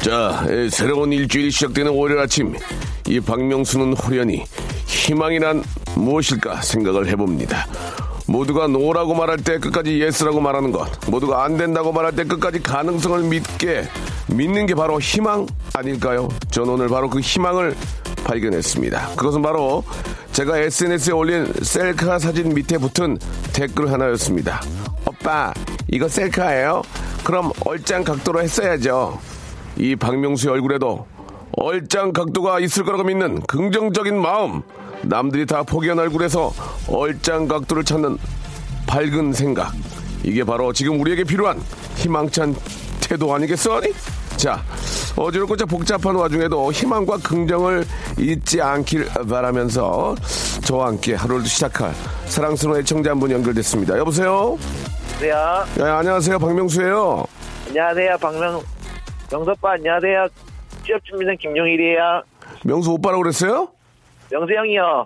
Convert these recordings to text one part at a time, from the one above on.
자, 에, 새로운 일주일이 시작되는 월요일 아침, 이 박명수는 홀연히 희망이란 무엇일까 생각을 해봅니다. 모두가 no라고 말할 때 끝까지 yes라고 말하는 것, 모두가 안 된다고 말할 때 끝까지 가능성을 믿게 믿는 게 바로 희망 아닐까요? 전 오늘 바로 그 희망을 발견했습니다. 그것은 바로 제가 SNS에 올린 셀카 사진 밑에 붙은 댓글 하나였습니다. 오빠, 이거 셀카예요? 그럼 얼짱 각도로 했어야죠. 이 박명수의 얼굴에도 얼짱 각도가 있을 거라고 믿는 긍정적인 마음. 남들이 다 포기한 얼굴에서 얼짱 각도를 찾는 밝은 생각. 이게 바로 지금 우리에게 필요한 희망찬 태도 아니겠어? 자, 어지럽고 자 복잡한 와중에도 희망과 긍정을 잊지 않길 바라면서 저와 함께 하루를 시작할 사랑스러운 애청자 한 분 연결됐습니다. 여보세요? 안녕하세요. 네, 안녕하세요. 박명수예요. 안녕하세요. 박명, 명섭빠, 안녕하세요. 취업 준비생 김용일이에요. 명수 오빠라고 그랬어요? 명수 형이요.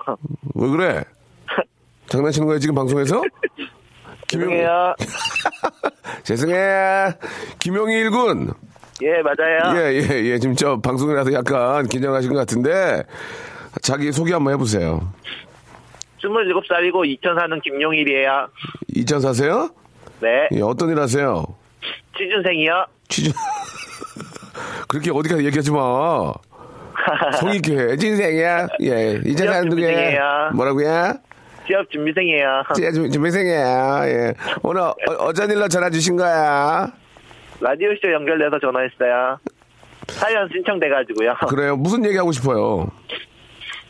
왜 그래? 장난치는 거야 지금 방송에서? 죄송해요. 죄송해. 김용일 군. 예, 맞아요. 예, 예, 예. 지금 저 방송이라서 약간 긴장하신 것 같은데 자기 소개 한번 해보세요. 27살이고 2000 사는 김용일이에요. 2000 사세요? 네. 예, 어떤 일 하세요? 취준생이요. 취준. 그렇게 어디 가서 얘기하지 마. 성의 있게 해. 진생이야. 예. 이제 사는 누구야? 준비생이에요. 뭐라고요? 취업 준비생이에요. 제 준비생이야. 예. 오늘 어, 어쩐 일로 전화 주신 거야? 라디오쇼 연결돼서 전화했어요. 사연 신청돼가지고요. 그래요. 무슨 얘기 하고 싶어요?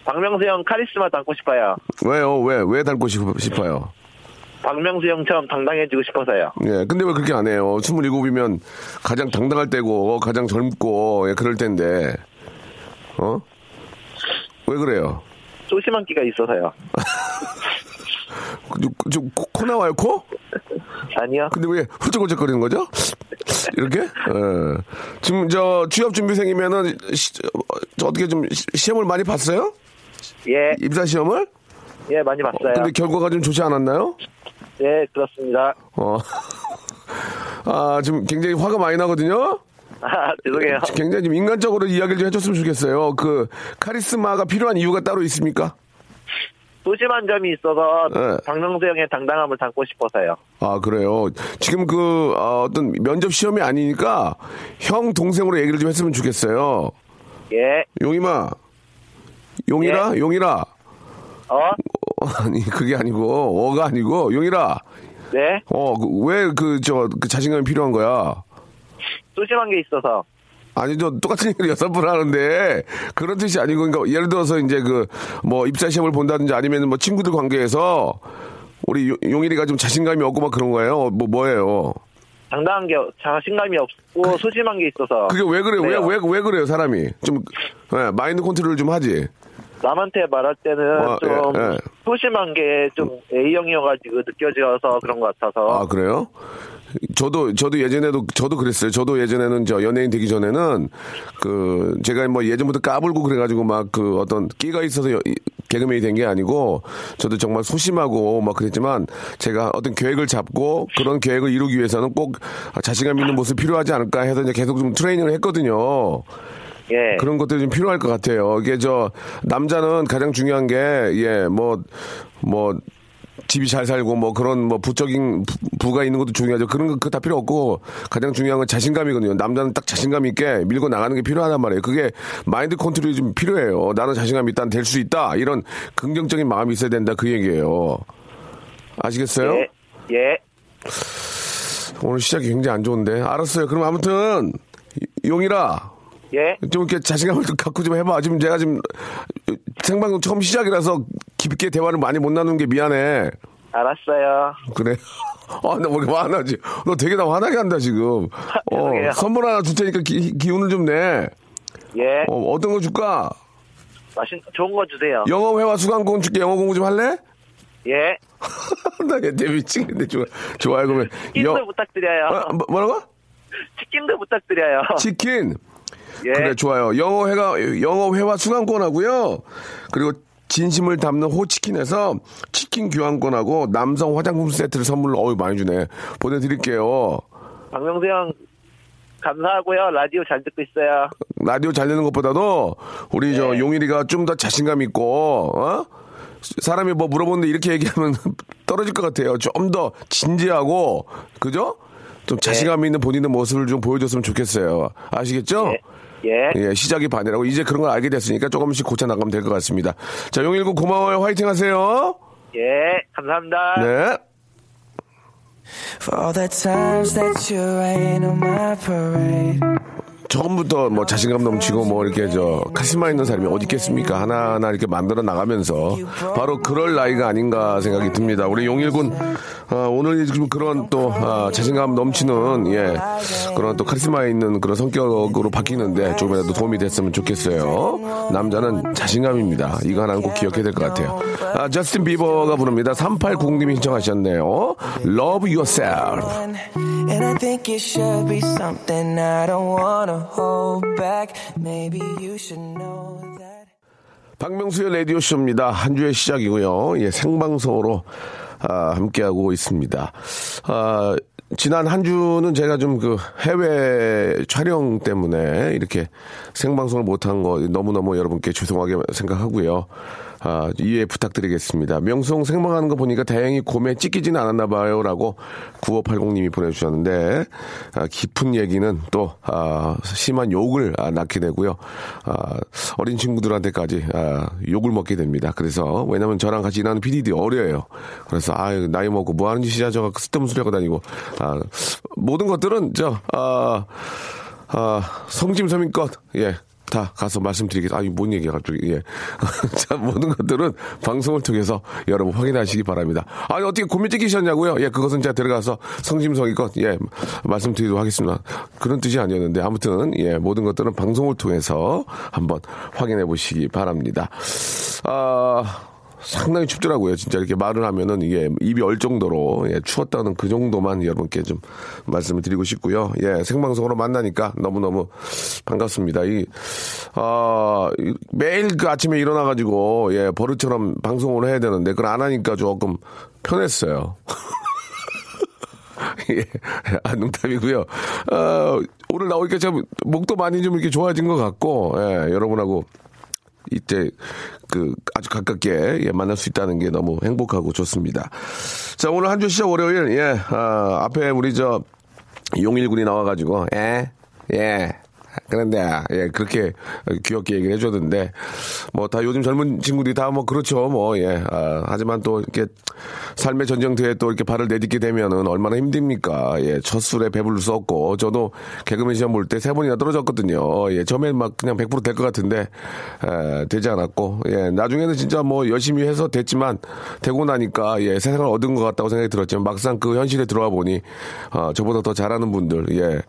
박명수 형 카리스마 닮고 싶어요. 왜요? 왜, 왜 닮고 싶, 싶어요? 박명수 형처럼 당당해지고 싶어서요. 예, 근데 왜 그렇게 안 해요? 27이면 가장 당당할 때고, 가장 젊고, 예, 그럴 텐데. 어? 왜 그래요? 소심한 끼가 있어서요. 좀, 좀 코, 코 나와요, 코? 아니요. 근데 왜 훌쩍훌쩍거리는 거죠? 이렇게? 예. 지금 저 취업 준비생이면은, 시, 어, 저 어떻게 좀 시- 시험을 많이 봤어요? 예, 입사 시험을? 예, 많이 봤어요. 근데 결과가 좀 좋지 않았나요? 예, 그렇습니다. 어. 아, 지금 굉장히 화가 많이 나거든요? 아, 죄송해요. 굉장히 좀 인간적으로 이야기를 좀 해줬으면 좋겠어요. 그, 카리스마가 필요한 이유가 따로 있습니까? 소심한 점이 있어서 네. 박명수 형의 당당함을 담고 싶어서요. 아, 그래요. 지금 그, 아, 어떤 면접 시험이 아니니까 형, 동생으로 얘기를 좀 했으면 좋겠어요. 예, 용임아. 용이라? 용이라. 어, 어, 아니, 그게 아니고, 어가 아니고, 용이라. 네, 어, 그, 왜 그, 저, 그 자신감이 필요한 거야? 소심한 게 있어서 아니, 저 똑같은 얘기를 여섯 번 하는데, 그런 뜻이 아니고, 그러니까 예를 들어서 이제 그, 뭐, 입사 시험을 본다든지 아니면 뭐 친구들 관계에서, 우리 용- 용일이가 좀 자신감이 없고 막 그런 거예요? 뭐, 뭐예요? 당당한 게 자신감이 없고 소심한 게 있어서 그게 왜 그래요? 왜, 그래요. 왜, 왜 그래요, 사람이? 좀, 예, 마인드 컨트롤 좀 하지. 남한테 말할 때는 어, 좀 예, 예. 소심한 게 좀 A형이어가지고 느껴져서 그런 것 같아서 아, 그래요? 저도, 저도 예전에도, 저도 그랬어요. 저도 예전에는 저 연예인 되기 전에는 그, 제가 뭐 예전부터 까불고 그래가지고 막 그 어떤 끼가 있어서 여- 이- 개그맨이 된 게 아니고 저도 정말 소심하고 막 그랬지만 제가 어떤 계획을 잡고 그런 계획을 이루기 위해서는 꼭 자신감 있는 모습이 필요하지 않을까 해서 이제 계속 좀 트레이닝을 했거든요. 예 그런 것들이 좀 필요할 것 같아요. 이게 저 남자는 가장 중요한 게 예 뭐 뭐 집이 잘 살고 뭐 그런 뭐 부적인 부- 부가 있는 것도 중요하죠. 그런 거다 필요 없고 가장 중요한 건 자신감이거든요. 남자는 딱 자신감 있게 밀고 나가는 게 필요하단 말이에요. 그게 마인드 컨트롤이 좀 필요해요. 나는 자신감 있다, 될 수 있다. 이런 긍정적인 마음이 있어야 된다. 그 얘기예요. 아시겠어요? 예. 예. 오늘 시작이 굉장히 안 좋은데. 알았어요. 그럼 아무튼 용이라 예. 좀 이렇게 자신감을 좀 갖고 좀 해봐. 지금 제가 지금 생방송 처음 시작이라서 깊게 대화를 많이 못 나누는 게 미안해. 알았어요. 그래. 아, 나왜 이렇게 화나지? 너 되게 나 화나게 한다, 지금. 어. 선물 하나 줄 테니까 기, 기운을 좀 내. 예. 어, 어떤 거 줄까? 맛있, 좋은 거 주세요. 영어 회화 수강권 줄게. 영어 공부 좀 할래? 예. 나얘 미치겠네. 좋아, 좋아요, 그러면. 치킨도 부탁드려요. 어, 뭐, 뭐라고? 치킨도 부탁드려요. 치킨. 예. 그래, 좋아요. 영어 회가, 영어 회화 수강권 하고요. 그리고 진심을 담는 호치킨에서 치킨 교환권하고 남성 화장품 세트를 선물로, 어유 많이 주네. 보내드릴게요. 박명수 형, 감사하고요. 라디오 잘 듣고 있어요. 라디오 잘 되는 것보다도 우리 네. 저 용일이가 좀 더 자신감 있고, 어? 사람이 뭐 물어보는데 이렇게 얘기하면 떨어질 것 같아요. 좀 더 진지하고, 그죠? 좀 자신감 있는 본인의 모습을 좀 보여줬으면 좋겠어요. 아시겠죠? 예. 예. 예, 시작이 반이라고 이제 그런 걸 알게 됐으니까 조금씩 고쳐 나가면 될 것 같습니다. 자, 용일구 고마워요. 화이팅 하세요. 예. 감사합니다. 네. For all the times that you rain on my parade. 처음부터 뭐 자신감 넘치고 뭐 이렇게 저 카리스마 있는 사람이 어디 있겠습니까? 하나하나 이렇게 만들어 나가면서 바로 그럴 나이가 아닌가 생각이 듭니다. 우리 용일군 아, 오늘 지금 그런 또 아, 자신감 넘치는 예 그런 또 카리스마 있는 그런 성격으로 바뀌는데 조금이라도 도움이 됐으면 좋겠어요. 남자는 자신감입니다. 이거 하나는 꼭 기억해야 될 것 같아요. 아, 저스틴 비버가 부릅니다. 380님이 신청하셨네요. Love Yourself. And I think it should be something I don't wanna 박명수의 라디오 쇼입니다. 한 주의 시작이고요. 예, 생방송으로 아, 함께하고 있습니다. 아, 지난 한 주는 제가 좀 그 해외 촬영 때문에 이렇게 생방송을 못한 거 너무너무 여러분께 죄송하게 생각하고요. 아, 이해 부탁드리겠습니다. 명성 생방하는 거 보니까 다행히 곰에 찢기지는 않았나 봐요 라고 9580님이 보내주셨는데 아, 깊은 얘기는 또 아, 심한 욕을 아, 낳게 되고요. 아, 어린 친구들한테까지 아, 욕을 먹게 됩니다. 그래서 왜냐하면 저랑 같이 일하는 PD들이 어려요. 그래서 아 나이 먹고 뭐 하는 짓이야 저가 쓸데없는 소리 하고 다니고 아, 모든 것들은 저 아, 아, 성심성의껏 예. 다 가서 말씀드리겠습니다. 아니, 뭔 얘기야, 갑자기. 예. 자, 모든 것들은 방송을 통해서 여러분 확인하시기 바랍니다. 아니, 어떻게 고민 찍히셨냐고요? 예, 그것은 제가 들어가서 성심성의껏, 예, 말씀드리도록 하겠습니다. 그런 뜻이 아니었는데, 아무튼, 예, 모든 것들은 방송을 통해서 한번 확인해 보시기 바랍니다. 아, 상당히 춥더라고요. 진짜 이렇게 말을 하면은 이게 입이 얼 정도로 예, 추웠다는 그 정도만 여러분께 좀 말씀을 드리고 싶고요. 예, 생방송으로 만나니까 너무너무 반갑습니다. 이, 아, 이- 매일 그 아침에 일어나가지고 예, 버릇처럼 방송을 해야 되는데 그걸 안 하니까 조금 편했어요. 예, 아, 농담이고요. 어, 오늘 나오니까 참 목도 많이 좀 이렇게 좋아진 것 같고, 예, 여러분하고 이때 그 아주 가깝게 예, 만날 수 있다는 게 너무 행복하고 좋습니다. 자 오늘 한 주 시작 월요일 예 아, 앞에 우리 저 용일군이 나와가지고 예예 그런데 예 그렇게 귀엽게 얘기를 해줬는데 뭐 다 요즘 젊은 친구들이 다 뭐 그렇죠 뭐예. 아, 하지만 또 이렇게 삶의 전쟁터에 또 이렇게 발을 내딛게 되면은 얼마나 힘듭니까? 예첫 술에 수 없고. 저도 개그맨 시험 볼 때 세 번이나 떨어졌거든요. 예 처음엔 막 그냥 100%될 것 같은데 에, 되지 않았고. 예 나중에는 진짜 뭐 열심히 해서 됐지만 되고 나니까 예 세상을 얻은 것 같다고 생각이 들었지만 막상 그 현실에 들어와 보니 어, 저보다 더 잘하는 분들 예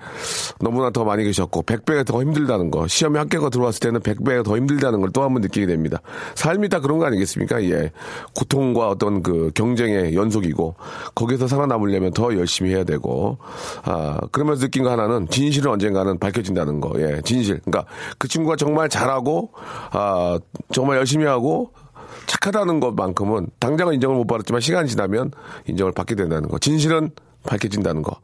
너무나 더 많이 계셨고 100배가 더 힘들다는 거. 시험에 합격가 들어왔을 때는 100배가 더 힘들다는 걸 또 한 번 느끼게 됩니다. 삶이 다 그런 거 아니겠습니까? 예. 고통과 어떤 그 경쟁의 연속이고 거기서 살아남으려면 더 열심히 해야 되고 아 그러면서 느낀 거 하나는 진실은 언젠가는 밝혀진다는 거. 예 진실. 그러니까 그 친구가 정말 잘하고 아 정말 열심히 하고 착하다는 것만큼은 당장은 인정을 못 받았지만 시간이 지나면 인정을 받게 된다는 거. 진실은 밝혀진다는 거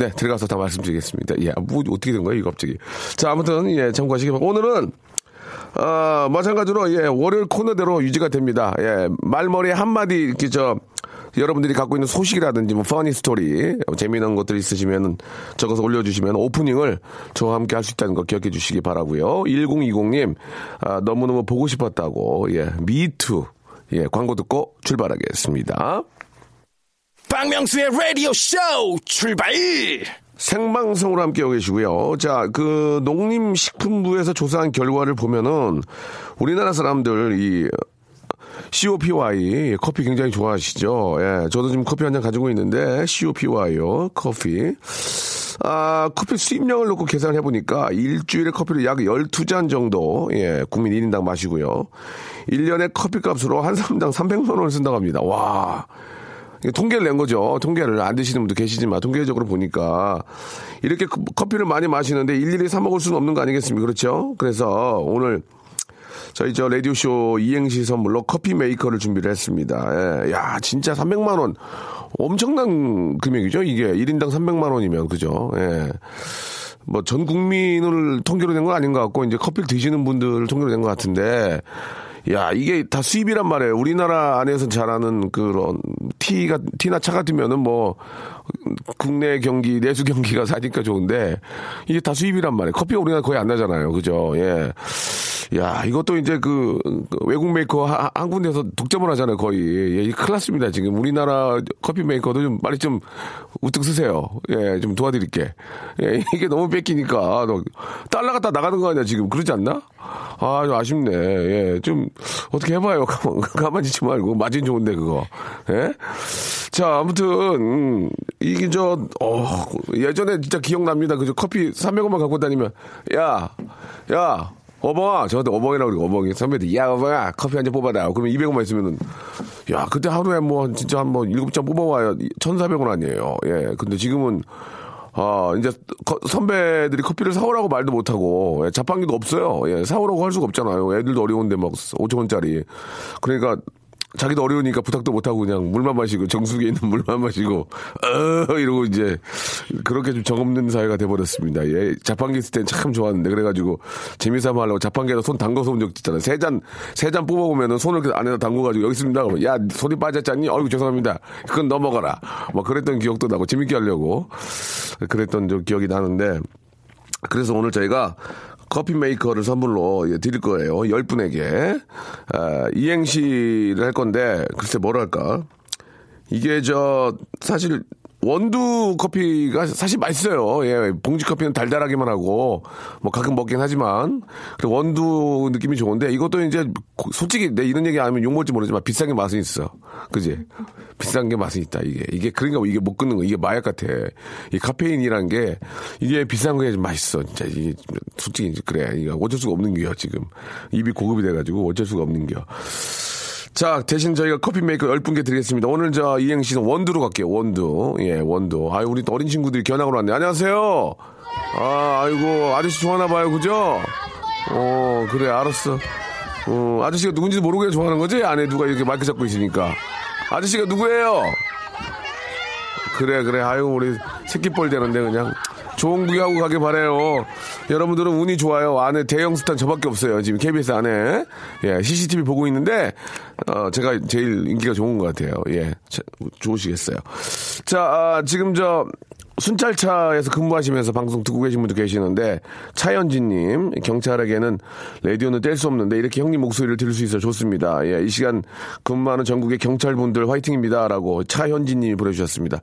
네, 들어가서 다 말씀드리겠습니다. 예, 뭐, 어떻게 된 거예요, 이거 갑자기. 자, 아무튼, 예, 참고하시기 바랍니다. 오늘은, 어, 마찬가지로, 예, 월요일 코너대로 유지가 됩니다. 예, 말머리 한마디, 이렇게 저, 여러분들이 갖고 있는 소식이라든지 뭐 퍼니 스토리 재미난 것들 있으시면 적어서 올려주시면 오프닝을 저와 함께 할 수 있다는 거 기억해 주시기 바라고요. 1020님 아, 너무너무 보고 싶었다고 예 미투 예 광고 듣고 출발하겠습니다. 박명수의 라디오 쇼 출발! 생방송으로 함께하고 계시고요. 자, 그 농림식품부에서 조사한 결과를 보면은 우리나라 사람들 이 COPY 커피 굉장히 좋아하시죠. 예, 저도 지금 커피 한 잔 가지고 있는데 COPY요 커피. 아, 커피 수입량을 놓고 계산을 해보니까 일주일에 커피를 약 12잔 정도, 예, 국민 1인당 마시고요. 1년에 커피 값으로 한 사람당 300만 원을 쓴다고 합니다. 와. 통계를 낸 거죠. 통계를 안 드시는 분도 계시지만 통계적으로 보니까 이렇게 커- 커피를 많이 마시는데 일일이 사 먹을 수는 없는 거 아니겠습니까? 그렇죠? 그래서 오늘 저희 저 라디오 쇼 이행시 선물로 커피 메이커를 준비를 했습니다. 예. 야, 진짜 300만 원. 엄청난 금액이죠, 이게. 1인당 300만 원이면, 그죠? 예. 뭐, 전 국민을 통계로 낸건 아닌 것 같고, 이제 커피를 드시는 분들을 통계로 낸것 같은데, 야, 이게 다 수입이란 말이에요. 우리나라 안에서 자라는 그런 티가, 티나 차 같으면은 뭐, 국내 경기, 내수 경기가 사니까 좋은데, 이게 다 수입이란 말이에요. 커피가 우리나라 거의 안 나잖아요. 그죠? 예. 야, 이것도 이제 그, 그 외국 메이커 하- 한 군데서 독점을 하잖아요, 거의. 예, 이 큰일 났습니다, 지금. 우리나라 커피 메이커도 좀 빨리 좀 우뚝 쓰세요. 예, 좀 도와드릴게. 예, 이게 너무 뺏기니까. 너 달러 갖다 나가는 거 아니야, 지금. 그러지 않나? 아, 좀 아쉽네. 예, 좀 어떻게 해봐요. 가만, 가만히 있지 말고. 마진 좋은데, 그거. 예? 자, 아무튼, 음, 이게 저, 어, 예전에 진짜 기억납니다. 그저 커피 300원만 갖고 다니면, 야, 야, 어벙아, 저한테 어벙이라고 그러고, 어벙이. 선배들, 야, 어벙아, 커피 한 잔 뽑아라. 그러면 200원만 있으면은, 야, 그때 하루에 뭐, 진짜 한 뭐, 7잔 뽑아와야 1,400원 아니에요. 예. 근데 지금은, 아, 이제 커- 선배들이 커피를 사오라고 말도 못하고, 예, 자판기도 없어요. 예, 사오라고 할 수가 없잖아요. 애들도 어려운데 막 5천원짜리. 그러니까, 자기도 어려우니까 부탁도 못하고 그냥 물만 마시고 정수기에 있는 물만 마시고 어 이러고 이제 그렇게 좀 정없는 사회가 돼버렸습니다. 예, 자판기 있을 땐 참 좋았는데 그래가지고 재미삼아 하려고 자판기에다 손 담궈서 온적 있잖아요. 세 잔 세 잔 뽑아보면은 손을 그 안에다 담궈가지고 여기 있습니다. 그러면 야 손이 빠졌잖니? 어이구 죄송합니다. 그건 넘어가라. 뭐 그랬던 기억도 나고 재밌게 하려고 그랬던 저 기억이 나는데 그래서 오늘 저희가 커피 메이커를 선물로 예, 드릴 거예요. 10분에게. 아, 이행시를 할 건데, 글쎄 뭐랄까. 이게 저, 사실, 원두 커피가 사실 맛있어요. 예, 봉지 커피는 달달하기만 하고, 뭐 가끔 먹긴 하지만, 원두 느낌이 좋은데, 이것도 이제, 고- 솔직히 내 이런 얘기 안 하면 욕 먹을지 모르지만 비싼 게 맛은 있어. 그지? 비싼 게 맛은 있다, 이게. 이게, 그러니까 이게 못 끊는 거, 이게 마약 같아. 이 카페인이란 게, 이게 비싼 거에 좀 맛있어. 진짜, 이게, 솔직히 이제 그래. 이거 어쩔 수가 없는 게요, 지금. 입이 고급이 돼가지고 어쩔 수가 없는 게요. 자, 대신 저희가 커피 메이커 10분께 드리겠습니다. 오늘 저 이행시는 원두로 갈게요. 원두. 예, 원두. 아유, 우리 또 어린 친구들이 견학으로 왔네. 안녕하세요. 아, 아이고, 아저씨 좋아하나 봐요. 그죠? 어, 그래, 알았어. 어, 아저씨가 누군지 모르고 그냥 좋아하는 거지? 안에 누가 이렇게 마이크 잡고 있으니까. 아저씨가 누구예요? 그래, 그래. 아유, 우리 새끼뻘 되는데 그냥. 좋은 구경하고 가길 바래요. 여러분들은 운이 좋아요. 안에 대형 스탄 저밖에 없어요. 지금 KBS 안에. 예, CCTV 보고 있는데, 어, 제가 제일 인기가 좋은 것 같아요. 예, 자, 좋으시겠어요. 자, 아, 지금 저, 순찰차에서 근무하시면서 방송 듣고 계신 분도 계시는데 차현진님 경찰에게는 라디오는 뗄 수 없는데 이렇게 형님 목소리를 들을 수 있어 좋습니다. 예, 이 시간 근무하는 전국의 경찰분들 화이팅입니다라고 차현진님이 보내주셨습니다.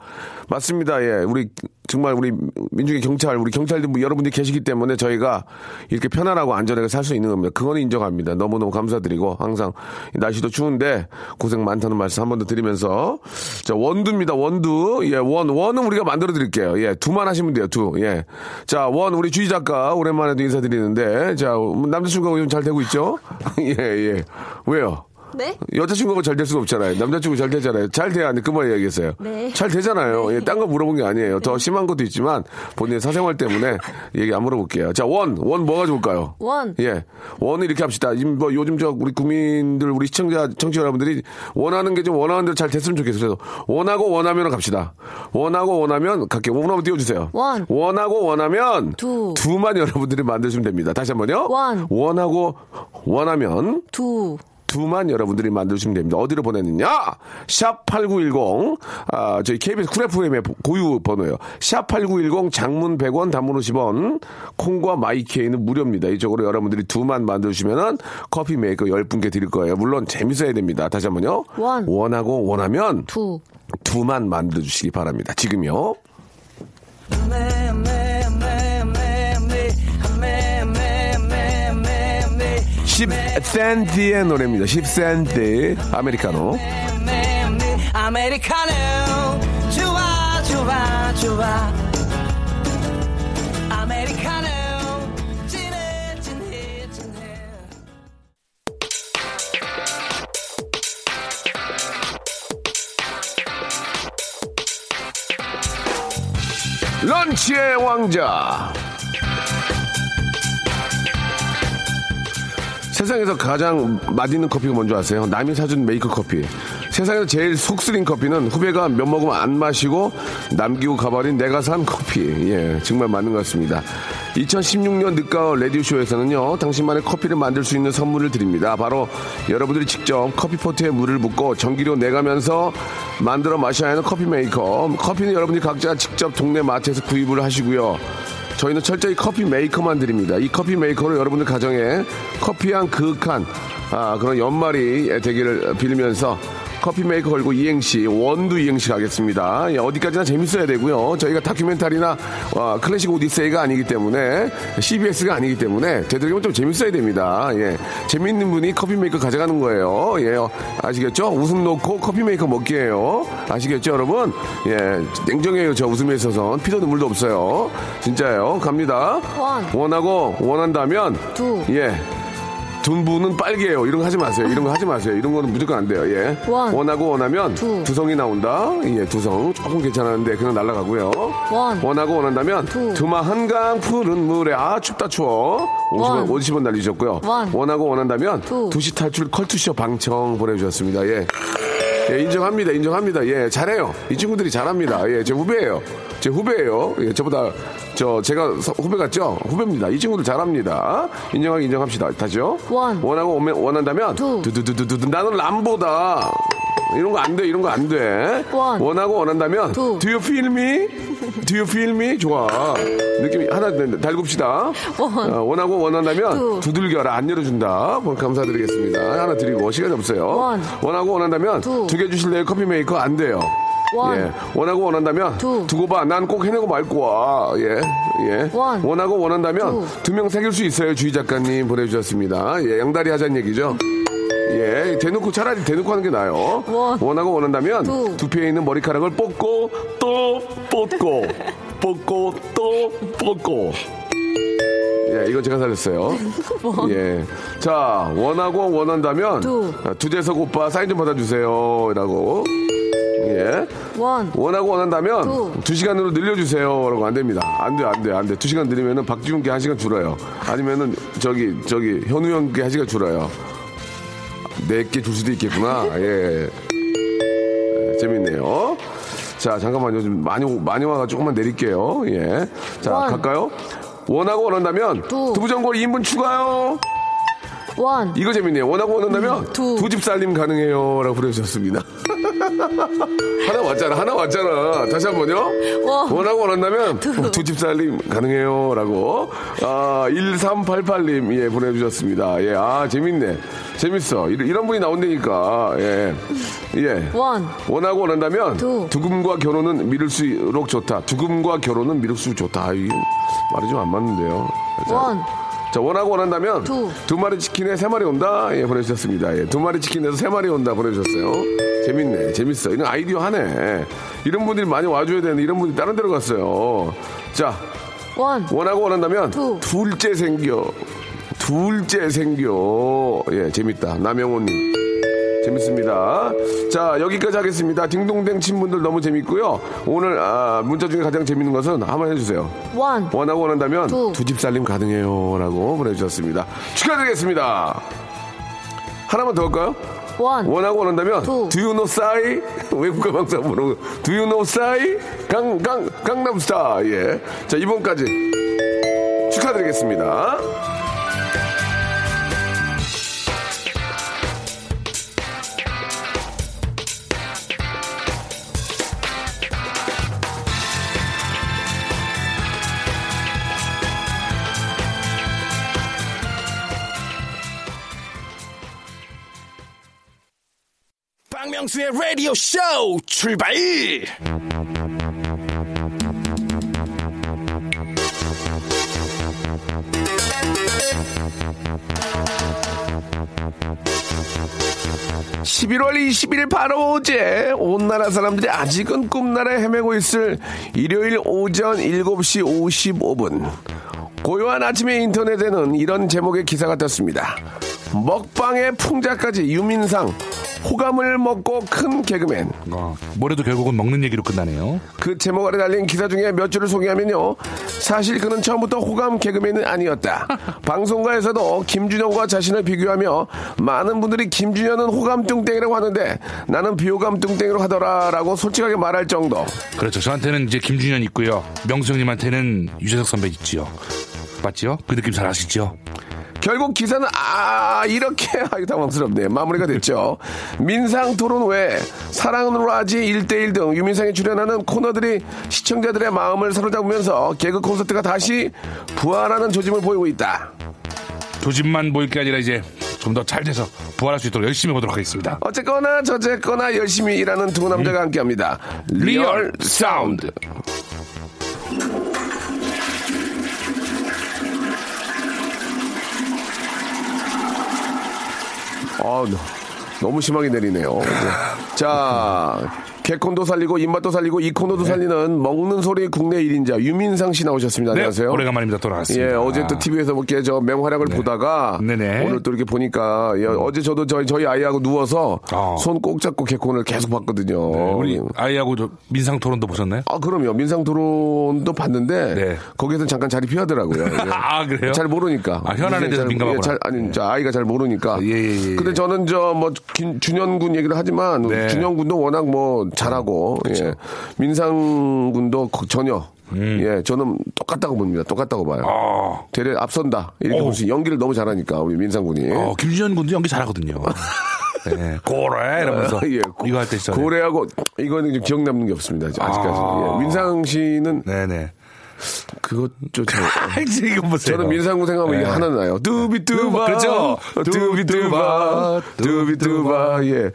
맞습니다. 예, 우리 정말 우리 민중의 경찰 우리 경찰들 뭐 여러분들이 계시기 때문에 저희가 이렇게 편안하고 안전하게 살 수 있는 겁니다. 그거는 인정합니다. 너무너무 감사드리고 항상 날씨도 추운데 고생 많다는 말씀 한 번 더 드리면서 자 원두입니다. 원두 예 원 원은 우리가 만들어 드릴게요. 예 두만 하시면 돼요. 두 예. 자 원 우리 주희 작가 오랜만에도 인사드리는데 자 남자친구가 요즘 잘 되고 있죠? 예 예. 왜요? 네? 여자친구가 잘 될 수가 없잖아요. 남자친구 잘 되잖아요. 잘 돼야 안 돼. 그만 얘기했어요. 네. 잘 되잖아요. 예, 딴거 물어본 게 아니에요. 더 심한 것도 있지만 본인의 사생활 때문에 얘기 안 물어볼게요. 자, 원. 원 뭐가 좋을까요? 원. 예. 원을 이렇게 합시다. 뭐 요즘 저 우리 국민들, 우리 시청자, 청취자 여러분들이 원하는 게 좀 원하는 대로 잘 됐으면 좋겠어요. 그래서 원하고 원하면 갑시다. 원하고 원하면 갈게요. 원 한번 띄워주세요. 원. 원하고 원하면 두. 두만 여러분들이 만드시면 됩니다. 다시 한 번요. 원. 원하고 원하면 두. 두만 여러분들이 만드시면 됩니다. 어디로 보내느냐? 샵8910, 아, 저희 KBS 쿨 FM의 고유 번호예요. 샵8910 장문 100원, 단문 50원, 콩과 마이케이는 무료입니다. 이쪽으로 여러분들이 두만 만드시면은 커피 메이커 10분께 드릴 거예요. 물론 재밌어야 됩니다. 다시 한 번요. 원. 원하고 원하면 두. 두만 만들어주시기 바랍니다. 지금요. 십센치의 노래입니다. 10센치 아메리카노. 아메리카노 좋아 좋아 좋아 아메리카노 진해 진해 진해 런치의 왕자. 세상에서 가장 맛있는 커피가 뭔지 아세요? 남이 사준 메이커 커피. 세상에서 제일 속 쓰린 커피는 후배가 몇 모금 안 마시고 남기고 가버린 내가 산 커피. 예, 정말 맞는 것 같습니다. 2016년 늦가을 라디오쇼에서는요, 당신만의 커피를 만들 수 있는 선물을 드립니다. 바로 여러분들이 직접 커피포트에 물을 붓고 전기료 내가면서 만들어 마셔야 하는 커피 메이커. 커피는 여러분들이 각자 직접 동네 마트에서 구입을 하시고요. 저희는 철저히 커피 메이커만 드립니다. 이 커피 메이커로 여러분들 가정에 커피향 그윽한 아, 그런 연말이 되기를 빌면서 커피 메이커 걸고 이행시 원두 이행시 가겠습니다. 예, 어디까지나 재밌어야 되고요. 저희가 다큐멘터리나 어, 클래식 오디세이가 아니기 때문에 CBS가 아니기 때문에 되도록이면 좀 재밌어야 됩니다. 예, 재밌는 분이 커피 메이커 가져가는 거예요. 예, 아시겠죠? 웃음 놓고 커피 메이커 먹기예요. 아시겠죠, 여러분? 예, 냉정해요. 저 웃음에 있어서 피도 눈물도 없어요. 진짜예요. 갑니다. 원. 원하고 원한다면 두. 예. 둔부는 빨개요. 이런 거 하지 마세요. 이런 거 하지 마세요. 이런 거는 무조건 안 돼요. 예. 원. 원하고 원하면 두. 두성이 나온다. 예, 두성. 조금 괜찮았는데 그냥 날아가고요. 원. 원하고 원한다면 두. 두마 한강 푸른 물에 아 춥다 추워. 50원, 원. 50원 날리셨고요. 원. 원하고 원한다면 두. 두시 탈출 컬투쇼 방청 보내주셨습니다. 예. 예, 인정합니다. 인정합니다. 예, 잘해요. 이 친구들이 잘합니다. 예, 제 후배예요. 제 후배예요. 예, 저보다 저 제가 서- 후배 같죠? 후배입니다. 이 친구들 잘합니다. 인정하기 인정합시다. 다시요. 원. 원하고 원한다면 두. 두두두두두 나는 람보다 이런 거 안 돼. 이런 거 안 돼. 원. 원하고 원한다면 두. Do you feel me? Do you feel me? 좋아. 느낌이 하나 달굽시다. 원. 어, 원하고 원한다면 두. 두들겨라 안 열어준다. 뭐 감사드리겠습니다. 하나 드리고 시간이 없어요. 원. 원하고 원한다면 두. 두 개 주실래요? 커피 메이커 안 돼요. 원. 예. 원하고 원한다면 두. 두고 봐. 난 꼭 해내고 말 거야. 예. 예. 원. 원하고 원한다면 두. 두명 새길 수 있어요. 주희 작가님 보내주셨습니다. 예. 양다리 하자는 얘기죠. 예, 대놓고 차라리 대놓고 하는 게 나아요. 원. 원하고 원한다면 두. 두피에 있는 머리카락을 뽑고 또 뽑고 뽑고 또 뽑고. 예, 이건 제가 살렸어요. 예. 자, 원하고 원한다면 두. 아, 두재석 오빠 사인 좀 받아주세요.라고. 예. 원. 원하고 원한다면 두. 두 시간으로 늘려주세요.라고 안 됩니다. 안 돼, 안 돼, 안 돼. 두 시간 늘리면은 박지훈께 한 시간 줄어요. 아니면은 저기 저기 현우 형께 한 시간 줄어요. 내게 줄 수도 있겠구나. 예. 예, 재밌네요. 자, 잠깐만요. 좀 많이, 오- 많이 와가 조금만 내릴게요. 예. 자, 원. 갈까요? 원하고 원한다면 두. 두부전골 2인분 추가요. 원. 이거 재밌네요. 원하고 원한다면 음, 두. 두 집 살림 가능해요. 라고 보내주셨습니다. 하나 왔잖아. 하나 왔잖아. 다시 한 번요. 원. 원하고 원한다면 두. 두집 살림 가능해요. 라고. 아, 1388님, 예, 보내주셨습니다. 예, 아, 재밌네. 재밌어. 이런, 이런 분이 나온다니까. 예. 예. 원. 원하고 원한다면 두. 두금과 결혼은 미룰수록 좋다. 두금과 결혼은 미룰수록 좋다. 아, 이게 말이 좀 안 맞는데요. 자, 원. 자, 원하고 원한다면 두. 마리 치킨에 세 마리 온다. 예, 보내주셨습니다. 예, 두 마리 치킨에서 세 마리 온다 보내주셨어요. 재밌네, 재밌어. 이런 아이디어 하네. 이런 분들이 많이 와줘야 되는데 이런 분들이 다른 데로 갔어요. 자, 원. 원하고 원한다면 두. 둘째 생겨. 둘째 생겨. 예, 재밌다. 남영호님. 재밌습니다. 자, 여기까지 하겠습니다. 딩동댕 친분들 너무 재밌고요. 오늘 아, 문자 중에 가장 재밌는 것은 한번 해주세요. 원. 원하고 원한다면 두. 두집 살림 가능해요. 라고 보내주셨습니다. 축하드리겠습니다. 하나만 더 할까요? 원. 원하고 원한다면 두. Do you know 싸이? 외국어 방송으로 Do you know 싸이? 강, 강, 강남스타 예. 자 이번까지 축하드리겠습니다. 박명수의 라디오 쇼 출발! 십일월 20일 바로 어제 온 나라 사람들이 아직은 꿈나라에 헤매고 있을 일요일 오전 7시 55분 고요한 아침의 인터넷에는 이런 제목의 기사가 떴습니다. 먹방의 풍자까지 유민상 호감을 먹고 큰 개그맨 어, 뭐래도 결국은 먹는 얘기로 끝나네요. 그 제목 아래 달린 기사 중에 몇 줄을 소개하면요. 사실 그는 처음부터 호감 개그맨은 아니었다. 방송가에서도 김준영과 자신을 비교하며 많은 분들이 김준영은 호감 뚱땡이라고 하는데 나는 비호감 뚱땡이로 하더라라고 솔직하게 말할 정도. 그렇죠. 저한테는 이제 김준현 있고요. 명수 형님한테는 유재석 선배 있지요. 맞지요? 그 느낌 잘 아시죠? 결국 기사는 아 이렇게. 아이 당황스럽네. 마무리가 됐죠. 민상 토론 외에 사랑으로 하지 1대1 등 유민상이 출연하는 코너들이 시청자들의 마음을 사로잡으면서 개그 콘서트가 다시 부활하는 조짐을 보이고 있다. 조짐만 보일 게 아니라 이제 좀 더 잘 돼서 부활할 수 있도록 열심히 해보도록 하겠습니다. 어쨌거나 저쨌거나 열심히 일하는 두 남자가 함께합니다. 리얼 사운드 아, 너- 너무 심하게 내리네요. 자, 개콘도 살리고 입맛도 살리고 이 코너도 살리는 먹는 소리 국내 1인자 유민상 씨 나오셨습니다. 네, 안녕하세요. 오래간만입니다. 돌아왔습니다. 예, 어제 또 TV에서 이렇게 저 맹활약을 보다가 네네. 오늘 또 이렇게 보니까 예, 어제 저도 저희 저희 아이하고 누워서 어. 손꼭 잡고 개콘을 계속 봤거든요. 네, 우리 아이하고 저 민상 토론도 보셨나요? 아 그럼요 민상 토론도 봤는데 네. 거기에서 잠깐 자리 피하더라고요. 예. 아, 그래요? 잘 모르니까. 아, 현안에 대해서 잘- 민감하구나. 예, 잘, 아니 저 아이가 잘 모르니까. 예, 예, 예, 근데 예. 저는 저 뭐 준현 얘기를 하지만 네. 준현 군도 워낙 뭐 잘하고 예. 민상 군도 거- 전혀 예 저는 똑같다고 봅니다. 똑같다고 봐요. 음. 아, 대래 앞선다 이렇게 어. 볼수 연기를 너무 잘하니까 우리 민상 군이. 어, 김준현 군도 연기 잘하거든요. 네, 고래 이러면서 예, 이거 할 때 있잖아요. 고래하고 이거는 좀 기억 남는 게 없습니다. 아직까지. 아. 예. 민상 씨는 네네. 그것도 잘. 이거 보세요. 저는 민상구 생각하면 이게 네. 하나 나요. 뚜비뚜바. 그렇죠. 뚜비뚜바. 뚜비뚜바. 예.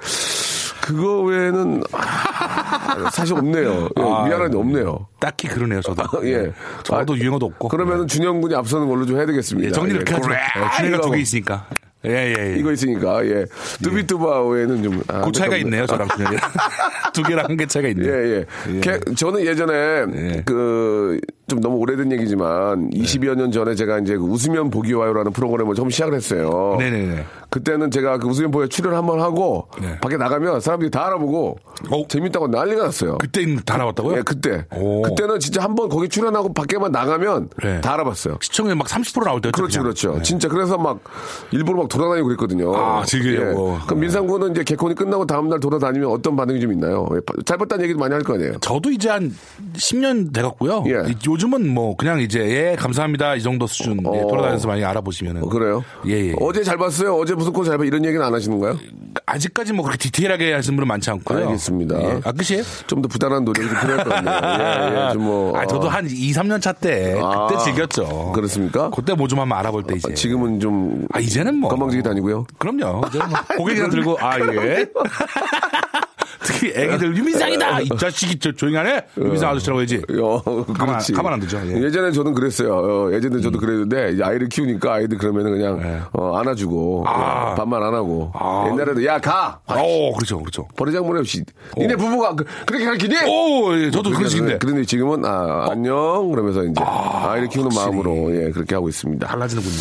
그거 외에는 아, 사실 없네요. 예, 아, 미안한데 없네요. 딱히 그러네요, 저도. 예. 저도 아, 유행어도 없고. 그러면은 준영 군이 앞서는 걸로 좀 해야 되겠습니다. 예, 정리를 예, 그렇게 하죠. 그래. 예, 준혜가 이거 두개 있으니까. 예, 예, 예. 이거 있으니까 예. 뚜비뚜바 외에는 좀 아, 그 차이가. 있네요, 저랑 준현이랑. 두 개랑 한 개 차이가 있네요. 예, 예. 개- 저는 예전에 예. 그 좀 너무 오래된 얘기지만 네. 20여 년 전에 제가 이제 그 웃으면 보기 와요라는 프로그램을 처음 시작을 했어요. 네네네. 그때는 제가 그 웃으면 보기 출연 한번 하고 네. 밖에 나가면 사람들이 다 알아보고 어? 재밌다고 난리가 났어요. 그때 다 나왔다고요? 예, 그때. 오. 그때는 진짜 한번 거기 출연하고 밖에만 나가면 네. 다 알아봤어요. 시청률 막 30% 나올 때였죠. 그렇죠. 그렇죠. 네. 진짜 그래서 막 일부러 막 돌아다니고 그랬거든요. 아, 즐기려고. 예. 그럼 민상구는 이제 개콘이 끝나고 다음날 돌아다니면 어떤 반응이 좀 있나요? 예, 잘 봤다는 얘기도 많이 할 거 아니에요? 저도 이제 한 10년 돼갔고요. 예. 이- 요즘은 뭐 그냥 이제 예 감사합니다 이 정도 수준 예, 어. 돌아다녀서 많이 알아보시면은 어, 그래요? 예, 예. 어제 잘 봤어요? 어제 무슨 코잘 봐? 이런 얘기는 안 하시는 거예요? 아직까지 뭐 그렇게 디테일하게 하시는 분은 많지 않고요. 알겠습니다. 예. 아 끝이에요? 좀 더 부단한 노력이 좀 필요할 것 같네요. 예, 예, 좀 뭐. 아 저도 어. 한 2, 3년 차때 아, 그때 즐겼죠. 그렇습니까? 그때 뭐 좀 한번 알아볼 때 이제. 지금은 좀. 아 이제는 뭐 건방지게 다니고요. 그럼요. 이제 뭐 고개나 들고 아 예. 특히 애기들 유민상이다 이 자식이 저 조용히 하네 유민상 아저씨라고 해야지. 어, 가만- 그렇지. 가만 안 두죠, 예. 전에 저는 그랬어요. 어, 예전에 저도 그랬는데, 이제 아이를 키우니까 아이들 그러면 은 그냥, 예. 어, 안아주고, 아. 어, 반말 안 하고. 아. 옛날에도, 야, 가! 어 그렇죠 그렇죠. 버리장머리 없이. 니네 부부가 그, 렇게 가르치니? 오 예, 저도 그런 식인데 그런데 지금은, 아, 안녕. 그러면서 이제, 아, 이를 키우는 마음으로, 예, 그렇게 하고 있습니다. 달라지는군요.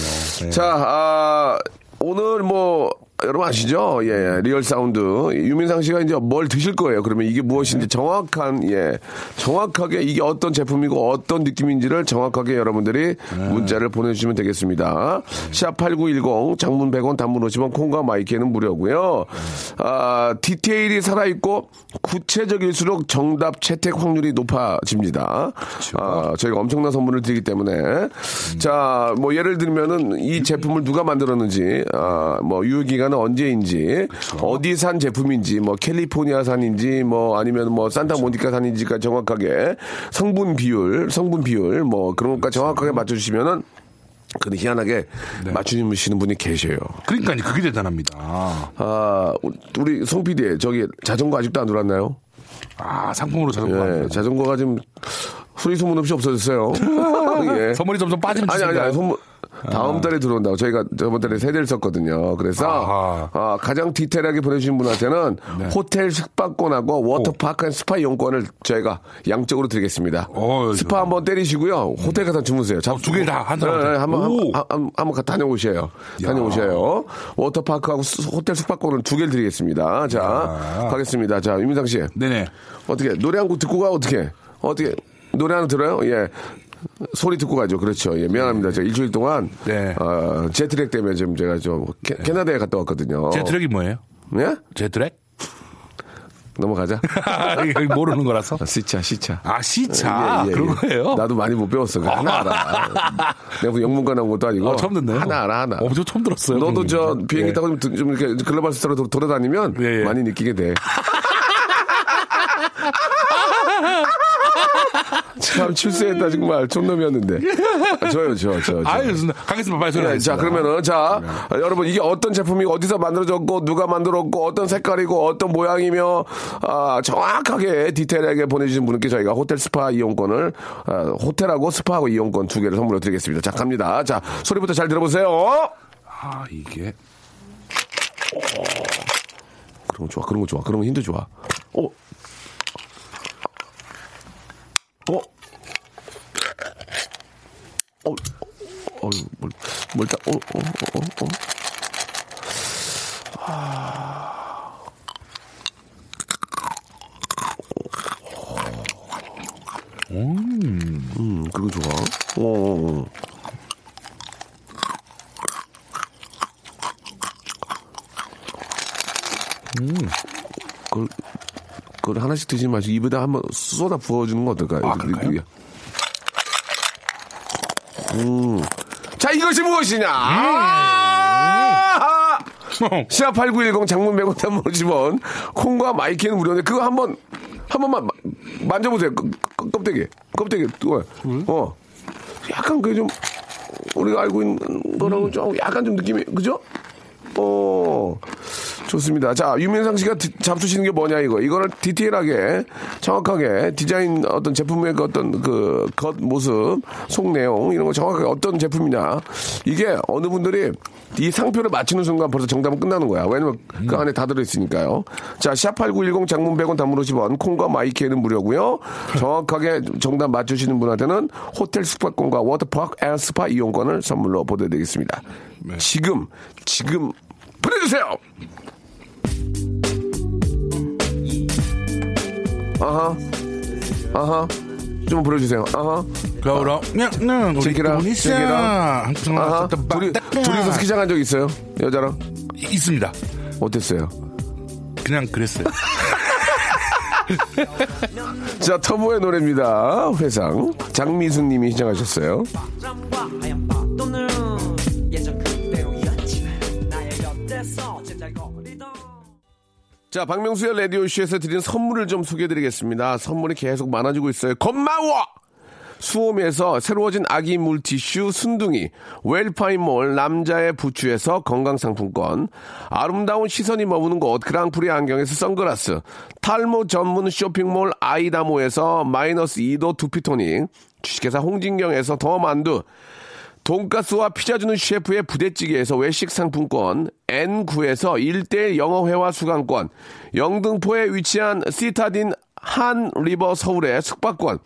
예. 자, 아, 오늘 뭐, 여러분 아시죠? 예, 예, 리얼 사운드. 유민상 씨가 이제 뭘 드실 거예요. 그러면 이게 무엇인지 정확한, 예, 정확하게 이게 어떤 제품이고 어떤 느낌인지를 정확하게 여러분들이 문자를 보내주시면 되겠습니다. 샵8910 장문 100원 단문 50원 콩과 마이크는 무료고요 아, 디테일이 살아있고 구체적일수록 정답 채택 확률이 높아집니다. 아, 저희가 엄청난 선물을 드리기 때문에. 자, 뭐 예를 들면은 이 제품을 누가 만들었는지, 아, 뭐 유효기간 은 언제인지, 어디 산 제품인지, 뭐 캘리포니아산인지, 뭐 아니면 뭐 산타모니카산인지가 정확하게 성분 비율, 성분 비율, 뭐 그런 것까지 정확하게 맞춰주시면은 근데 희한하게 맞추시는 분이 계셔요. 그러니까 그게 대단합니다. 아, 우리 송 PD, 저기 자전거 아직도 안 들어왔나요? 아, 상품으로 자전거. 예. 자전거가 지금 소리 소문 없이 없어졌어요. 예. 선물이 점점 빠지는 아니, 아니, 아니? 선물. 다음 달에 들어온다고. 저희가 저번 달에 세 대를 썼거든요. 그래서. 아, 가장 디테일하게 보내주신 분한테는 네. 호텔 숙박권하고 워터파크 and 스파 이용권을 저희가 양쪽으로 드리겠습니다. 어, 스파 한번 때리시고요. 호텔 가서 주무세요. 잡- 두개 다한 사람한테? 네, 네, 한번, 오. 한- 한- 한번 가- 다녀오셔요. 다녀오셔요. 워터파크하고 수- 호텔 숙박권을 두 개를 드리겠습니다. 자, 가겠습니다. 자, 유민상 씨. 네네. 어떻게 노래 한 곡 듣고 가 어떻게 어떻게 노래 하나 들어요? 예. 소리 듣고 가죠. 그렇죠. 예, 미안합니다. 제가 일주일 동안 네. 어, jet lag 때문에 좀 제가 좀 캐, 캐나다에 갔다 왔거든요. jet lag이 뭐예요? 예? jet lag? 넘어가자. 모르는 거라서. 아, 시차, 시차. 아, 시차. 예, 예, 그런 예. 거예요? 나도 많이 못 배웠어. 하나 알아. 내가 그 영문과 나온 것도 아니고. 아, 처음 듣네요. 하나 알아, 하나. 어, 저 처음 들었어요. 너도 저 그런 거. 비행기 예. 타고 좀, 드- 좀 이렇게 글로벌 스타로 도- 돌아다니면 예, 예. 많이 느끼게 돼. 참 출세했다 정말 촌놈이었는데. 아, 저요, 저, 저. 저. 알겠습니다. 가겠습니다. 빨리 소리 예, 자, 그러면은, 자, 아, 여러분, 이게 어떤 제품이 어디서 만들어졌고, 누가 만들었고, 어떤 색깔이고, 어떤 모양이며, 아, 정확하게 디테일하게 보내주신 분께 저희가 호텔 스파 이용권을, 아, 호텔하고 스파하고 이용권 두 개를 선물로 드리겠습니다. 자, 갑니다. 자, 소리부터 잘 들어보세요. 아, 이게. 그런 거 좋아, 그런 거 좋아, 그런 거 힌트 좋아. 어? 어? 어? 어, 뭘, 뭘 딱, 어, 어, 어, 어, 어. 음, 그거 좋아. 어, 어, 어. 그걸, 그걸 하나씩 드시지 마시고 입에다 한번 쏟아 부어주는 거 어떨까요? 아, 그럴까요? 음. 자, 이것이 무엇이냐? 음. 아! 샵 8910 장문 100원 단문 50원 콩과 마이케이는 무료인데 그거 한번 한 번만 마- 만져보세요. 껍- 껍- 껍데기. 껍데기. 어. 어. 약간 그좀 우리가 알고 있는 거랑은 좀 약간 좀 느낌이 그죠? 어. 좋습니다. 자, 유민상 씨가 디- 잡수시는 게 뭐냐, 이거. 이거를 디테일하게, 정확하게, 디자인, 어떤 제품의 그 어떤 그, 겉 모습, 속 내용, 이런 거 정확하게 어떤 제품이냐. 이게 어느 분들이 이 상표를 맞히는 순간 벌써 정답은 끝나는 거야. 왜냐면 그 안에 다 들어있으니까요. 자, 샵8910 장문 100원 단문 50원, 콩과 마이케이에는 무료고요 정확하게 정답 맞추시는 분한테는 호텔 스파권과 워터파크 and 스파 이용권을 선물로 보내드리겠습니다. 지금, 지금 보내주세요! 아하. 아하. 좀 보내주세요. 아하. 그럼, 그냥, 제기라. 항상 아하. 둘이, 빡- 둘이서 스키장 간 적 있어요? 여자랑? 있습니다. 어땠어요? 그냥 그랬어요. 자, 터보의 노래입니다. 회상. 장미숙 님이 시청하셨어요. 자, 박명수의 라디오쇼에서 드린 선물을 좀 소개해드리겠습니다. 선물이 계속 많아지고 있어요. 고마워! 수홈에서 새로워진 아기 물티슈 순둥이, 웰파인몰 남자의 부추에서 건강상품권, 아름다운 시선이 머무는 곳 그랑프리 안경에서 선글라스, 탈모 전문 쇼핑몰 아이다모에서 마이너스 2도 두피토닉, 주식회사 홍진경에서 더 만두, 돈가스와 피자 주는 셰프의 부대찌개에서 외식 상품권, N9에서 1대1 영어회화 수강권, 영등포에 위치한 시타딘 한 리버 서울의 숙박권,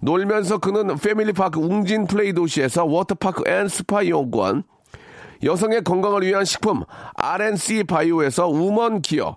놀면서 크는 패밀리파크 웅진 플레이 도시에서 워터파크 and 스파 이용권, 여성의 건강을 위한 식품 RNC 바이오에서 우먼 기어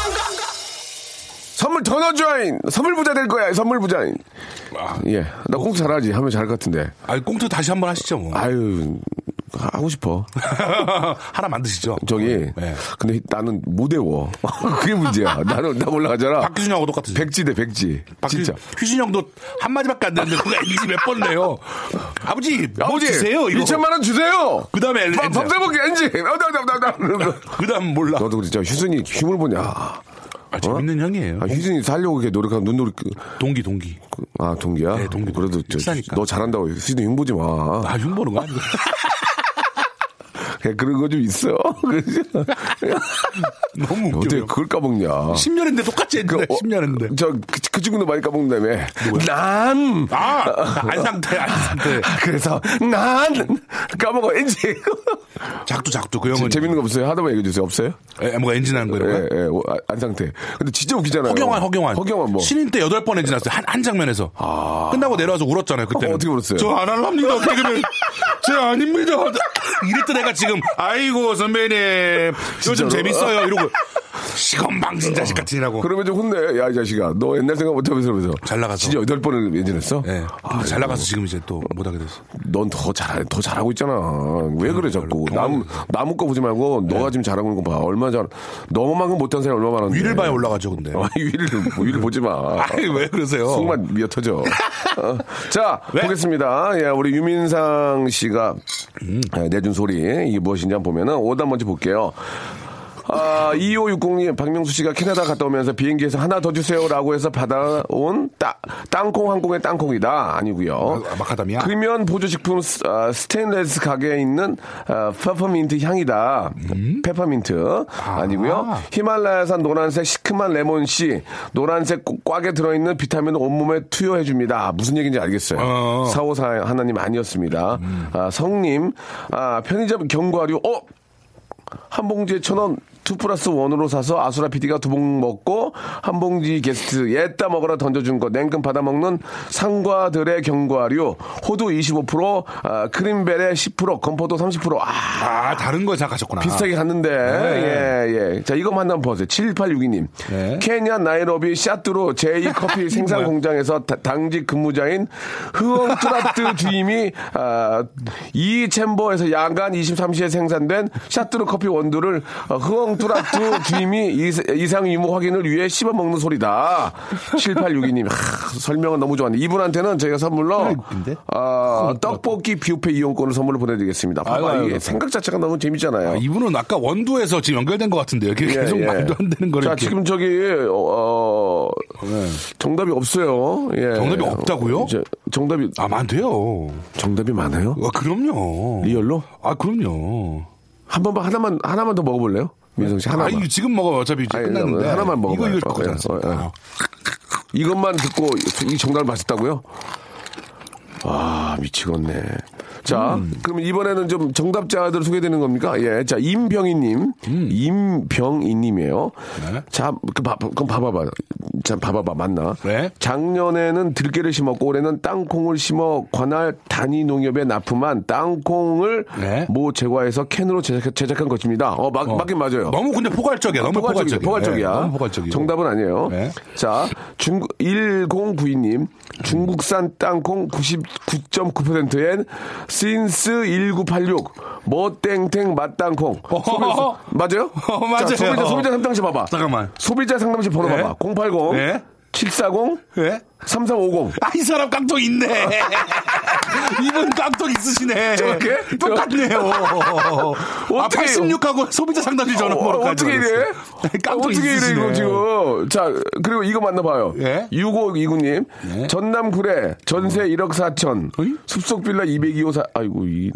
선물 더 넣어줘잉! 선물 부자 될 거야, 선물 부자잉! 예. 나 꽁트 잘하지. 하면 잘할 것 같은데. 아니, 꽁트 다시 한번 하시죠, 뭐. 아유, 하고 싶어. 하나 만드시죠. 저기, 네. 근데 나는 못 외워. 그게 문제야. 나는, 나 올라가잖아. 박규준하고 똑같으죠. 백지대, 백지. 진짜. 휴진 형도 한 마디밖에 안 되는데 그거 NG 몇번 내요. 아버지, 뭐 아버지, 주세요? 이거. 2천만 원 주세요! 그 다음에 밥, 밥 대먹기 엔지! 그 다음 몰라. 너도 진짜 휴순이 힘을 보냐. 아, 재밌는 형이에요. 아, 휴순이 살려고 이렇게 눈놀이. 그- 동기, 동기. 그- 아, 동기야? 네, 동기, 그래도 비싸니까. 너 잘한다고 휴순이 흉 보지 마. 아, 흉보는 거 아니고. 그냥 그런 거 좀 있어. 너무 웃겨. 어떻게 그걸 까먹냐. 10년인데 똑같이 했는데, 어, 10년인데. 저, 그, 그 친구도 많이 까먹는다며. 난! 아, 안상태, 안상태. 그래서, 난! 까먹어야지. 작두, 작두. 그 형은. 재밌는 거 없어요? 하나만 얘기해 주세요. 없어요? 에, 뭐가 엔진하는 거 이런 거? 예, 예, 어, 아, 안상태. 근데 진짜 웃기잖아요. 허경환, 허경환. 허경환 뭐. 신인 때 여덟 번 엔진했어요. 한, 한 장면에서. 끝나고 내려와서 울었잖아요, 그때. 어, 어떻게 울었어요? 저 안 할랍니다, 개그맨. 제 아닙니다. 이랬던 애가 지금, 아이고, 선배님. 요즘? 재밌어요. 이러고. 시건방진 자식 같으니라고. 그러면 좀 혼내. 야, 이 자식아. 너 옛날 생각 못하면서 그러면서. 잘 나가서. 진짜 여덟 번을 엔진했어? 예. 근데 잘 나가서 지금 이제 또 못하게 됐어. 넌 더 잘, 더 잘하고 있잖아. 왜 그래, 자꾸. 남의, 남의 거 보지 말고, 너가 지금 잘하고 있는 거 봐. 얼마나 잘, 너만큼 못한 사람이 얼마나 많은데. 위를 봐야 올라가죠, 근데. 아, 위를, 위를 보지 마. 아니, 왜 그러세요? 속만 미어 터져. 어. 자, 왜? 보겠습니다. 예, 우리 유민상 씨가 예, 내준 소리, 이게 무엇인지 한번 보면은, 오답 먼저 볼게요. 아, 2560님, 박명수 씨가 캐나다 갔다 오면서 비행기에서 하나 더 주세요라고 해서 받아온 따, 땅콩 항공의 땅콩이다. 아니고요 아, 마카다미아? 금연 보조식품 스- 아, 스테인레스 가게에 있는 아, 페퍼민트 향이다. 페퍼민트 아 니고요. 히말라야산 노란색 시큼한 레몬씨 노란색 꽉- 꽉에 들어있는 비타민을 온몸에 투여해줍니다. 무슨 얘기인지 알겠어요. 어. 사오사 하나님 아니었습니다. 아, 성님 아, 편의점 견과류 어? 한 봉지에 천 원, two plus one으로 사서 아수라 PD가 두 봉 먹고 한 봉지 게스트 옛다 먹으라 던져준 거 냉큼 받아 먹는 상과들의 견과류 호두 25% 아, 크림벨에 10% 건포도 30% 아, 아, 다른 거 생각하셨구나. 비슷하게 갔는데 예, 예. 자, 이것만 한번 보세요. 7862님. 네. 케냐 나이로비 샤뚜루 제2 커피 생산 공장에서 다- 당직 근무자인 흐엉 뚜라뜨 주임이 아, 이 챔버에서 야간 23시에 생산된 샤뚜루 커피 원두를 어, 흐엉 뚜라뜨 주임이 이- 이상 유무 확인을 위해 씹어 먹는 소리다. 7862님. 설명은 너무 좋았네. 이분한테는 저희가 선물로 아, 떡볶이 뷔페 이용권을 선물로 보내드리겠습니다. 봐봐, 아이고, 이게. 생각 자체가 너무 재밌잖아요. 아, 이분은 아까 원두에서 지금 연결된 것 같은데요. 예, 계속 예. 말도 안 되는 거를. 자, 이렇게. 지금 저기, 어, 정답이 없어요. 예. 정답이 없다고요? 이제 정답이, 아, 많대요. 정답이 많아요? 아, 그럼요. 리얼로? 아, 그럼요. 한 번만, 하나만, 하나만 더 먹어볼래요? 민성 씨, 아, 하나만. 이거 지금 먹어. 어차피 이제 아니, 끝났는데. 하나만 먹어봐요. 이거 읽을 어, 거지 예, 않습니까? 어, 예. 이것만 듣고 이 정답을 맞췄다고요? 와, 미치겠네. 자, 음. 그럼 이번에는 좀 정답자들 소개되는 겁니까? 예. 자, 임병희님. 음. 임병희님이에요. 네. 자, 그, 봐, 그럼 봐봐봐. 참 봐봐봐 맞나? 네. 작년에는 들깨를 심었고 올해는 땅콩을 심어 관할 단위 농협에 납품한 땅콩을 네. 모 제과에서 캔으로 제작, 제작한 것입니다. 어, 맞, 맞긴 맞아요. 너무 근데 포괄적이야. 너무 포괄적이야. 포괄적이야. 포괄적이야. 네, 너무 포괄적이야. 정답은 아니에요. 네. 자, 중국 1092님 중국산 땅콩 99.9%엔 신스 1986 뭐땡땡 맛땅콩 어허허. 맞아요? 어, 맞아요. 자, 소비자 소비자 상담실 봐봐. 잠깐만. 소비자 상담실 번호 네. 봐봐. 080 네. 740 예? 3350 아, 이 사람 깡통 있네. 이분 깡통 있으시네. 저렇게? 똑같네요. 아, 어떻게 86하고 소비자 상담실 전화번호까지. 어, 떻게 이래? 깡통 어떻게 이래 있으시네. 이거 지금? 자 그리고 이거 만나봐요. 예? 6529님 예? 전남 구례 전세 1억 4천 어이? 숲속 빌라 202호 사 아이고 이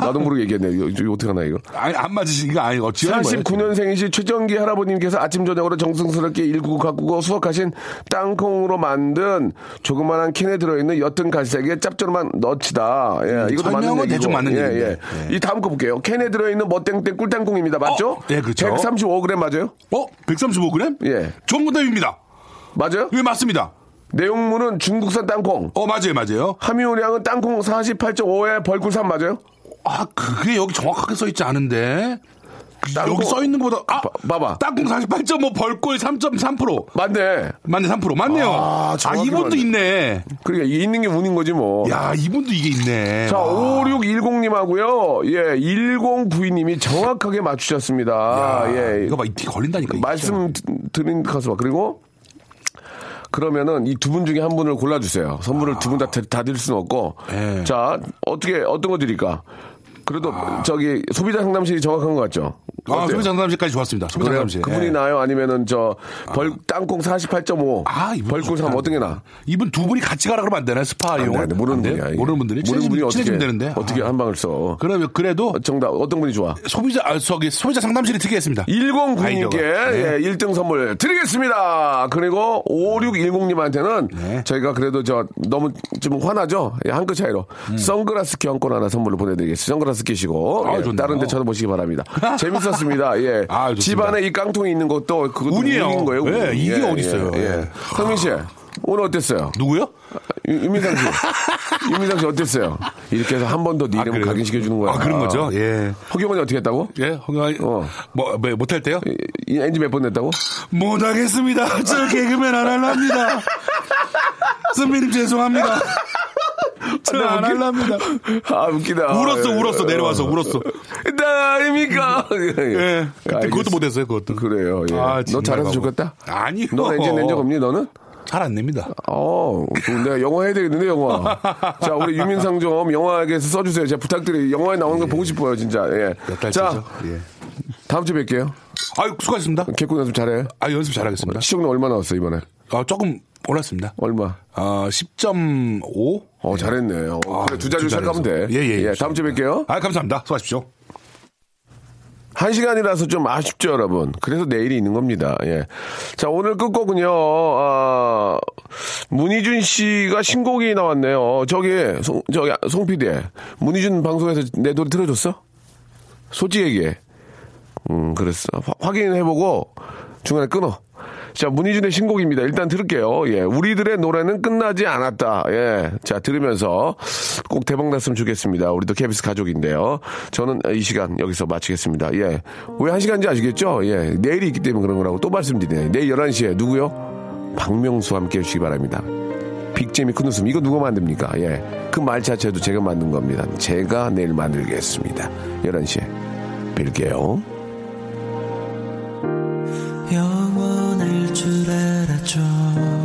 나도 모르게 얘기했네. 이거, 이거 어떻게 하나 이거? 아니, 안 맞으시, 이거 아니, 어, 거예요. 49년생이신 최정기 할아버님께서 아침 저녁으로 정성스럽게 일구 가꾸고 수확하신 땅콩으로 만든 조그만한 캔에 들어있는 옅은 갈색의 짭조름한 너치다. 예, 이것도 맞는 음, 얘기고. 대충 맞는 예, 얘기인데. 예. 이 다음 거 볼게요. 캔에 들어있는 멋땡땡 꿀땅콩입니다. 맞죠? 어, 예, 그렇죠. 135g 맞아요? 어? 135g? 예. 정답입니다. 맞아요? 예, 맞습니다. 내용물은 중국산 땅콩. 어, 맞아요, 맞아요. 함유량은 땅콩 48.5에 벌꿀 3 맞아요? 아, 그게 여기 정확하게 써 있지 않은데. 여기 써 있는 것보다, 아! 봐- 봐봐. 땅콩 48.5, 벌꿀 3.3%. 맞네. 맞네, 3%. 맞네요. 아, 아, 이분도 맞네. 있네. 그러니까 이게 있는 게 운인 거지 뭐. 야, 이분도 이게 있네. 자, 와. 5610님하고요. 예, 1092님이 정확하게 맞추셨습니다. 예. 이거 봐, 이티 걸린다니까. 이게. 말씀 드린 가수 봐. 그리고 그러면은 이 두 분 중에 한 분을 골라주세요. 선물을 두분 다 다 드릴 수는 없고. 네. 자, 어떻게, 어떤 거 드릴까? 그래도 저기 소비자 상담실이 정확한 것 같죠? 아, 상담실까지 좋았습니다. 상담실. 그분이 예. 나요? 아니면은 저 벌, 땅콩 48.5. 아, 이분 벌꿀 3 좋다. 어떤 게 나? 이분 두 분이 같이 가라 그러면 안 되나요? 스파 이용을? 안 돼. 모르는? 분이야. 이게. 모르는 분들이? 모르는 분이 어떻게, 친해지면 되는데. 어떻게 아. 한 방을 써? 그러면 그래도 어, 정답, 어떤 분이 좋아? 소비자, 아, 저기, 소비자 상담실이 특이했습니다. 1092님께 아이디어가. 예, 네. 1등 선물 드리겠습니다. 그리고 5610님한테는 네. 저희가 그래도 저 너무 좀 화나죠? 예, 한끗 차이로 선글라스 교환권 하나 선물로 보내드리겠습니다. 선글라스 끼시고 음. 아, 예. 다른 데 쳐다보시기 바랍니다. 재밌 었습니다. 예. 아. 집안에 이 깡통이 있는 것도 그것도 운이에요. 운인 거예요. 운. 네, 이게 어딨어요. 예, 예. 예. 성민 씨 오늘 어땠어요? 누구요? 유- 유민상 씨. 유민상 씨 어땠어요? 이렇게 해서 한 번 더 네 이름 그래요? 각인시켜주는 거야. 아, 그런 거죠? 예. 허경원이 어떻게 했다고? 예, 허경아, 어. 뭐, 뭐, 못할 때요? 이- 이 엔지 몇 번 냈다고? 못하겠습니다. 저 개그맨 안 할랍니다. 선배님 죄송합니다. 저안 할랍니다. 아, 웃기다. 울었어, 예. 울었어, 내려와서 울었어. 나입니까? 예. 그때 알겠어. 그것도 못했어요, 그것도. 그래요. 예. 아, 너 잘해서. 좋겠다? 아니요. 너 엔진 낸적 없니, 너는? 잘 안 냅니다. 어, 그럼 내가 영어 해야 되겠는데, 영화. 자, 우리 유민상 좀 영화에게서 써주세요. 제가 부탁드려요. 영화에 나오는 거 보고 싶어요, 진짜. 예. 자, 예. 다음 주에 뵐게요. 아유, 수고하셨습니다. 개콘 연습 잘해. 아, 연습 잘하겠습니다. 시청률 얼마 나왔어, 이번에? 아, 조금 올랐습니다. 얼마? 어, 10.5? 어, 잘했네. 어, 아, 그래, 두 자리로 두 시작하면 돼. 자리에서. 예, 예, 다음 주에 뵐게요. 아, 감사합니다. 수고하십시오. 한 시간이라서 좀 아쉽죠, 여러분. 그래서 내일이 있는 겁니다. 예. 자, 오늘 끝곡은요, 아, 문희준 씨가 신곡이 나왔네요. 저기, 송, 저기, 송 PD. 문희준 방송에서 내 노래 틀어줬어? 솔직히 얘기해. 음, 그랬어. 화- 확인해보고 중간에 끊어. 자, 문희준의 신곡입니다. 일단 들을게요. 예. 우리들의 노래는 끝나지 않았다. 예. 자, 들으면서 꼭 대박 났으면 좋겠습니다. 우리도 KBS 가족인데요. 저는 이 시간 여기서 마치겠습니다. 예. 왜 한 시간인지 아시겠죠? 예. 내일이 있기 때문에 그런 거라고 또 말씀드리네요. 내일 11시에 누구요? 박명수와 함께 해주시기 바랍니다. 빅재미 큰 웃음. 이거 누가 만듭니까? 예. 그 말 자체도 제가 만든 겁니다. 제가 내일 만들겠습니다. 11시에 뵐게요. 알았죠